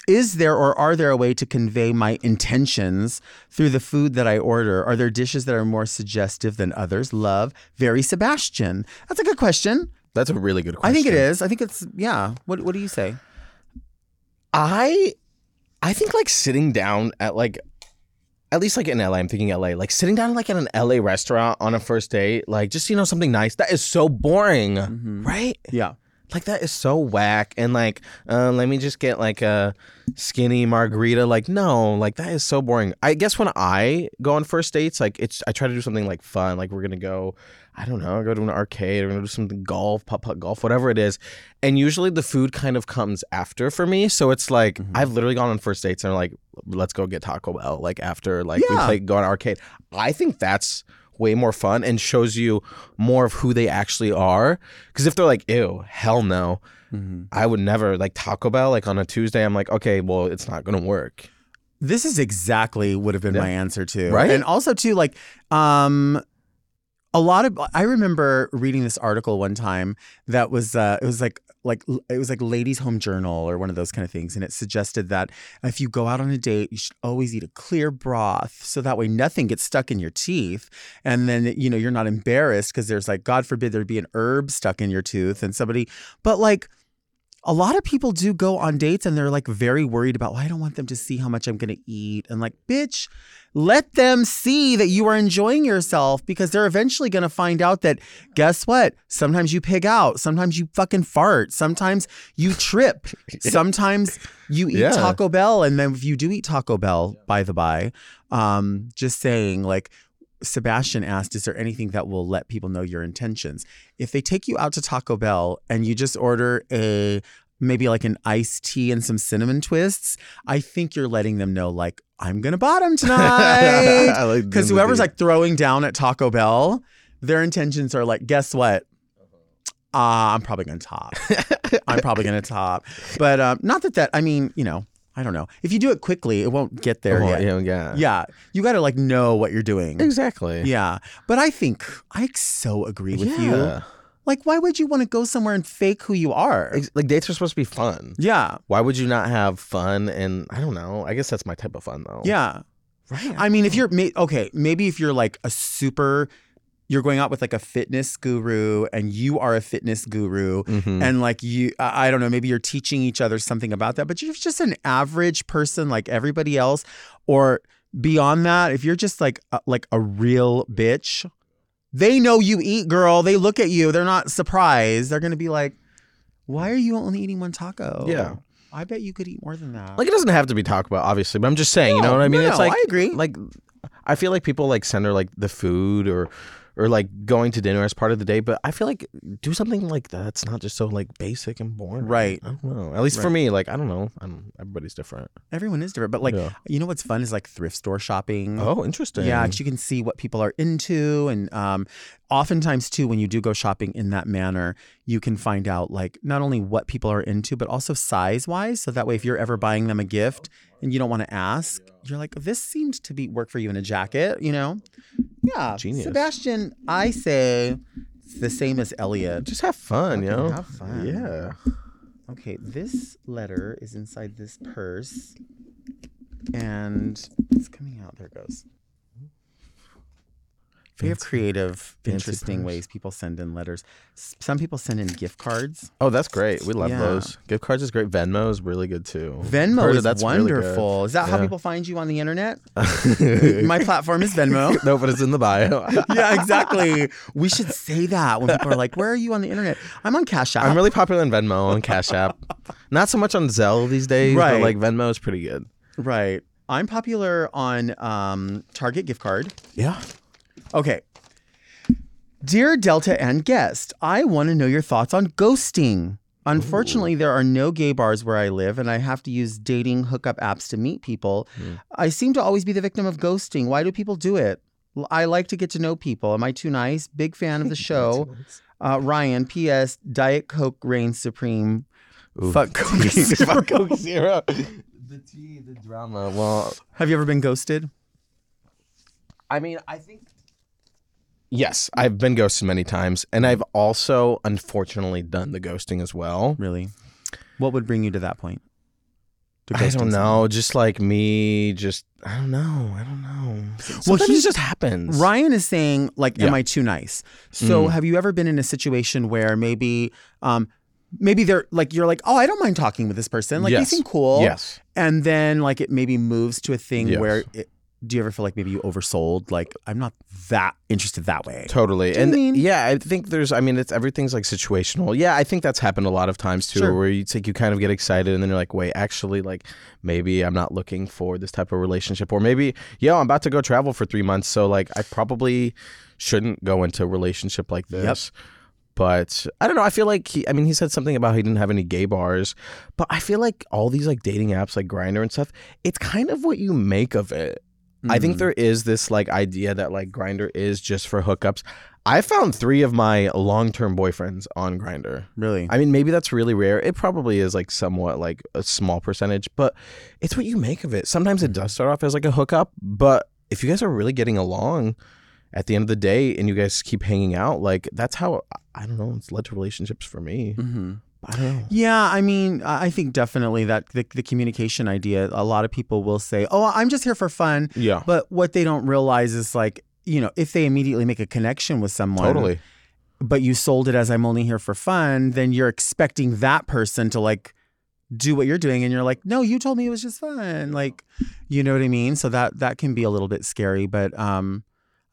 is there or are there a way to convey my intentions through the food that I order? Are there dishes that are more suggestive than others? Love, very Sebastian. That's a good question. That's a really good question. I think it is. I think it's yeah. What what do you say? I I think like sitting down at like at least like in LA, I'm thinking LA, like sitting down like at an LA restaurant on a first date, like just you know something nice. That is so boring, Mm-hmm. right? Yeah. Like that is so whack. And like, uh, let me just get like a skinny margarita. Like, no, like that is so boring. I guess when I go on first dates, like it's I try to do something like fun. Like we're gonna go, I don't know, go to an arcade. We're gonna do something golf, putt putt golf, whatever it is. And usually the food kind of comes after for me. So it's like I've literally gone on first dates and are like, let's go get Taco Bell. Like after like we play go on arcade. I think that's way more fun and shows you more of who they actually are. Because if they're like, ew, hell no, I would never like Taco Bell. Like on a Tuesday, I'm like, okay, well, it's not gonna work. This is exactly would have been Yeah. my answer too. Right? And also too, like, um, a lot of I remember reading this article one time that was uh it was like like it was like ladies home journal or one of those kind of things and it suggested that if you go out on a date you should always eat a clear broth so that way nothing gets stuck in your teeth and then you know you're not embarrassed because there's like god forbid there'd be an herb stuck in your tooth and somebody but like a lot of people do go on dates and they're like very worried about, well, I don't want them to see how much I'm going to eat. And like, bitch, let them see that you are enjoying yourself because they're eventually going to find out that, guess what? Sometimes you pig out. Sometimes you fucking fart. Sometimes you trip. Sometimes you eat Yeah. Taco Bell. And then if you do eat Taco Bell, by the by, um, just saying, like, Sebastian asked, Is there anything that will let people know your intentions? If they take you out to Taco Bell and you just order a maybe like an iced tea and some cinnamon twists, I think you're letting them know, like, I'm gonna bottom tonight. I like Because whoever's like throwing down at Taco Bell, their intentions are like, guess what? Uh, I'm probably gonna top. I'm probably gonna top. But um, not that that I mean, you know, I don't know. If you do it quickly, it won't get there Oh, yet. yeah, yeah. Yeah, you got to like know what you're doing. Exactly. Yeah, but I think I so agree with you. Yeah. Like, why would you want to go somewhere and fake who you are? Like dates are supposed to be fun. Yeah, Why would you not have fun? And I don't know. I guess that's my type of fun though. yeah. Right. I mean, if you're okay, maybe if you're like a super, you're going out with like a fitness guru, and you are a fitness guru, Mhm. and like you, I don't know, maybe you're teaching each other something about that. But you're just an average person like everybody else, or beyond that, if you're just like a, like a real bitch, they know you eat, girl. They look at you. They're not surprised. They're gonna be like, "Why are you only eating one taco?" Yeah. I bet you could eat more than that. Like it doesn't have to be talked about, obviously, but I'm just saying, you know what I mean? no, it's like I agree. Like I feel like people like center like the food or or like going to dinner as part of the day, but I feel like do something like that's not just so like basic and boring. Right. I don't know. At least for me, like I don't know. I'm everybody's different. Everyone is different, but like Yeah. you know what's fun is like thrift store shopping. Oh, interesting. Yeah, because you can see what people are into, and um, oftentimes too, when you do go shopping in that manner, you can find out like not only what people are into, but also size wise. So that way, if you're ever buying them a gift and you don't want to ask, you're like, this seemed to be work for you in a jacket, you know? Yeah, Genius. Sebastian, I say it's the same as Elliot. Just have fun, you Fucking know? have fun. Yeah. Okay, this letter is inside this purse, and it's coming out. There it goes. We have creative, fancy interesting purse. ways people send in letters. S- Some people send in gift cards. Oh, that's great. We love Yeah. those. Gift cards is great. Venmo is really good too. Venmo is that's really wonderful. is that how people find you on the internet? My platform is Venmo. no, but it's in the bio. yeah, exactly. We should say that when people are like, "Where are you on the internet?" I'm on Cash App. I'm really popular on Venmo and Cash App. Not so much on Zelle these days, Right. but like Venmo is pretty good. right. I'm popular on um, Target gift card. Yeah. Okay. Dear Delta and guest, I want to know your thoughts on ghosting. Unfortunately, there are no gay bars where I live, and I have to use dating hookup apps to meet people. I seem to always be the victim of ghosting. Why do people do it? I like to get to know people. Am I too nice? Big fan of the show. Uh, Ryan, P.S. Diet Coke reigns supreme. Fuck Coke. Zero. Fuck Coke Zero. The tea, the drama. Well, Have you ever been ghosted? I mean, I think. Yes, I've been ghosted many times, and I've also unfortunately done the ghosting as well. Really? What would bring you to that point? To I don't someone? know, just like me, just I don't know, I don't know. Well sometimes he- it just happens. Ryan is saying, like, am Yeah. I too nice? So Mm. have you ever been in a situation where maybe um maybe they're like you're like, oh, I don't mind talking with this person. Like Yes. they seem cool. Yes. And then like it maybe moves to a thing Yes. where it, do you ever feel like maybe you oversold? Like I'm not that interested that way. Totally. And mean? yeah, I think there's I mean it's everything's like situational. Yeah, I think that's happened a lot of times too Sure. where you think you kind of get excited and then you're like, "Wait, actually like maybe I'm not looking for this type of relationship or maybe yeah, I'm about to go travel for 3 months, so like I probably shouldn't go into a relationship like this." But I don't know. I feel like he, I mean, he said something about he didn't have any gay bars, but I feel like all these like dating apps, like Grindr and stuff, it's kind of what you make of it. I think Mm. there is this like idea that like Grindr is just for hookups. I found three of my long term boyfriends on Grindr. Really? I mean, maybe that's really rare. It probably is like somewhat like a small percentage, but it's what you make of it. Sometimes it does start off as like a hookup, but if you guys are really getting along at the end of the day and you guys keep hanging out, like that's how I don't know, it's led to relationships for me. Mm-hmm. I don't know. Yeah, I mean, I I think definitely that the, the communication idea. A lot of people will say, "Oh, I'm just here for fun," Yeah. but what they don't realize is like, you know, if they immediately make a connection with someone, Totally. but you sold it as I'm only here for fun, then you're expecting that person to like do what you're doing and you're like, "No, you told me it was just fun." Like, you know what I mean? So that that can be a little bit scary, but um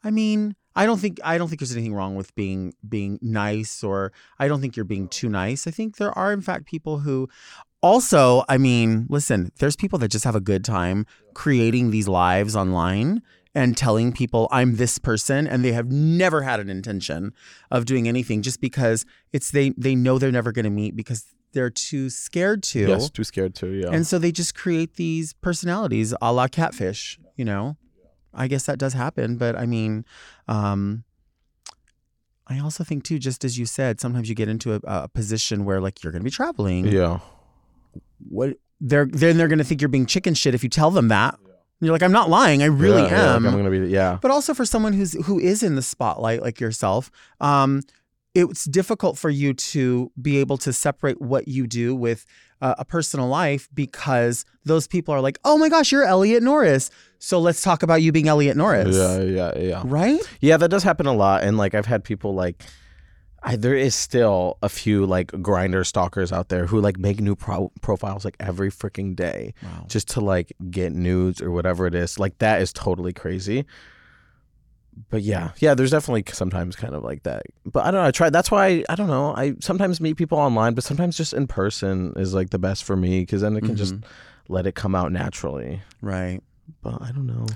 I mean, I don't think I don't think there's anything wrong with being being nice or I don't think you're being too nice. I think there are in fact people who also, I mean, listen, there's people that just have a good time creating these lives online and telling people I'm this person and they have never had an intention of doing anything just because it's they they know they're never going to meet because they're too scared to. Yes, too scared to, yeah. And so they just create these personalities a la catfish, you know? I guess that does happen, but I mean, um, I also think too, just as you said, sometimes you get into a, a position where like you're going to be traveling. yeah. What they're then they're going to think you're being chicken shit if you tell them that. And you're like, I'm not lying. I really Yeah, yeah, like, am. I'm gonna be yeah. But also for someone who's who is in the spotlight like yourself, um, it's difficult for you to be able to separate what you do with uh, a personal life because those people are like, "Oh my gosh, you're Elliot Norris." So let's talk about you being Elliot Norris. Yeah, yeah, yeah. Right? Yeah, that does happen a lot, and like I've had people like, I, there is still a few like Grindr stalkers out there who like make new pro- profiles like every freaking day Wow. just to like get nudes or whatever it is. Like that is totally crazy. But yeah, yeah, there's definitely sometimes kind of like that. But I don't know. I try. That's why I don't know. I sometimes meet people online, but sometimes just in person is like the best for me because then it can just Mm-hmm. let it come out naturally. Right. But I don't know.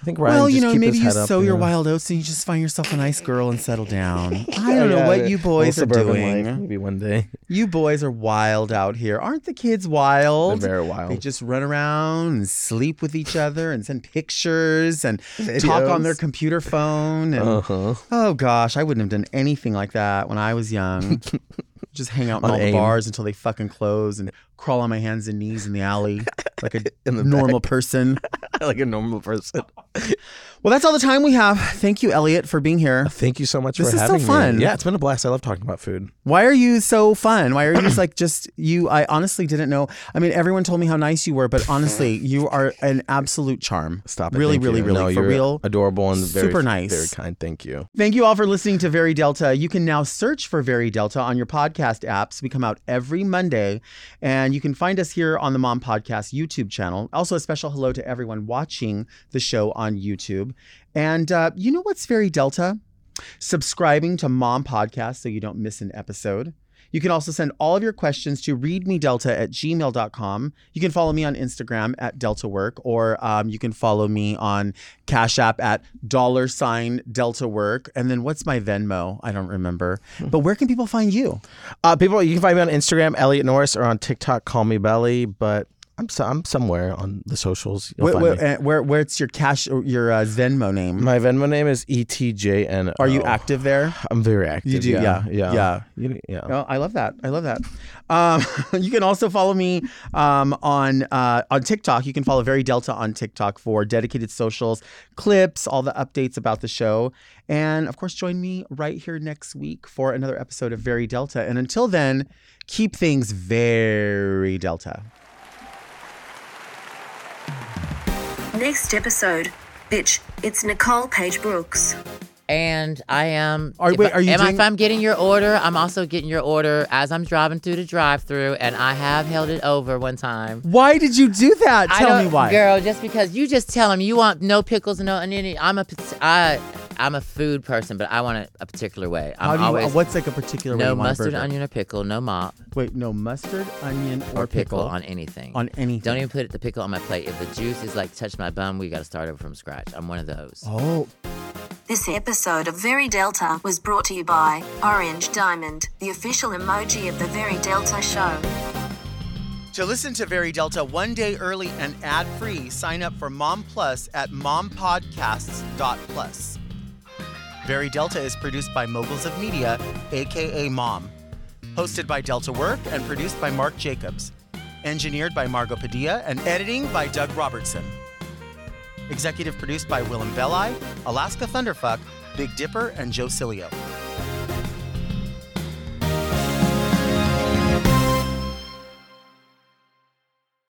I think Ryan. well, you know, maybe you sow your wild oats and you just find yourself a nice girl and settle down. I don't know what you boys are doing. life, maybe one day. You boys are wild out here. Aren't the kids wild? They're very wild. They just run around and sleep with each other and send pictures and talk on their computer phone. And Uh-huh. oh gosh, I wouldn't have done anything like that when I was young. just hang out in On all the bars until they fucking close and crawl on my hands and knees in the alley like a In the normal person. like a normal person. Well, that's all the time we have. Thank you, Elliot, for being here. Uh, thank you so much This for is so having me. fun. Yeah, it's been a blast. I love talking about food. Why are you so fun? Why are you just like just you? I honestly didn't know. I mean, everyone told me how nice you were, but honestly, you are an absolute charm. Stop it. Really, Thank really, you. really, No, for you're real. adorable and very, super nice. Very kind. Thank you. Thank you all for listening to Very Delta. You can now search for Very Delta on your podcast apps. We come out every Monday, and you can find us here on the Mom Podcast YouTube channel. Also, a special hello to everyone watching the show on YouTube. And uh, you know what's Very Delta? Subscribing to Mom Podcast so you don't miss an episode. You can also send all of your questions to readmedelta at gmail.com. You can follow me on Instagram at Delta Work, or um, you can follow me on Cash App at dollar sign Delta Work. And then what's my Venmo? I don't remember. But where can people find you? Uh, people, you can find me on Instagram, Elliot Norris, or on TikTok, Call Me Belly. But I'm so, I'm somewhere on the socials. Where, find where, where, where's your cash or your uh, Venmo name? My Venmo name is E ETJN. Are you active there? I'm very active. You do, yeah, yeah, yeah. You- yeah. Oh, I love that. I love that. Um, you can also follow me um, on uh, on TikTok. You can follow Very Delta on TikTok for dedicated socials, clips, all the updates about the show, and of course, join me right here next week for another episode of Very Delta. And until then, keep things very Delta. Next episode. Bitch, it's Nicole Paige Brooks. And I am. Are- if wait, are you am I- if I'm getting your order, I'm also getting your order as I'm driving through the drive-through, and I have held it over one time. Why did you do that? I Tell me don't- why. girl. Just because you just tell them you want no pickles and no and any. I'm a pat- I I'm a food person, but I want it a particular way. I'm How do you, always what's like a particular way no you want a mustard, burger? onion, or pickle, no mop Wait, no mustard, onion, or, or pickle on anything. On anything. Don't even put the pickle on my plate. If the juice is like touch my bum, we got to start over from scratch. I'm one of those. Oh, This episode of Very Delta was brought to you by Orange Diamond, the official emoji of the Very Delta show. To listen to Very Delta one day early and ad free, sign up for Mom Plus at mompodcasts.plus. Very Delta is produced by Moguls of Media, aka Mom. Hosted by Delta Work and produced by Mark Jacobs. Engineered by Margot Padilla and editing by Doug Robertson. Executive produced by Willam Belli, Alaska Thunderfuck, Big Dipper, and Joe Cilio.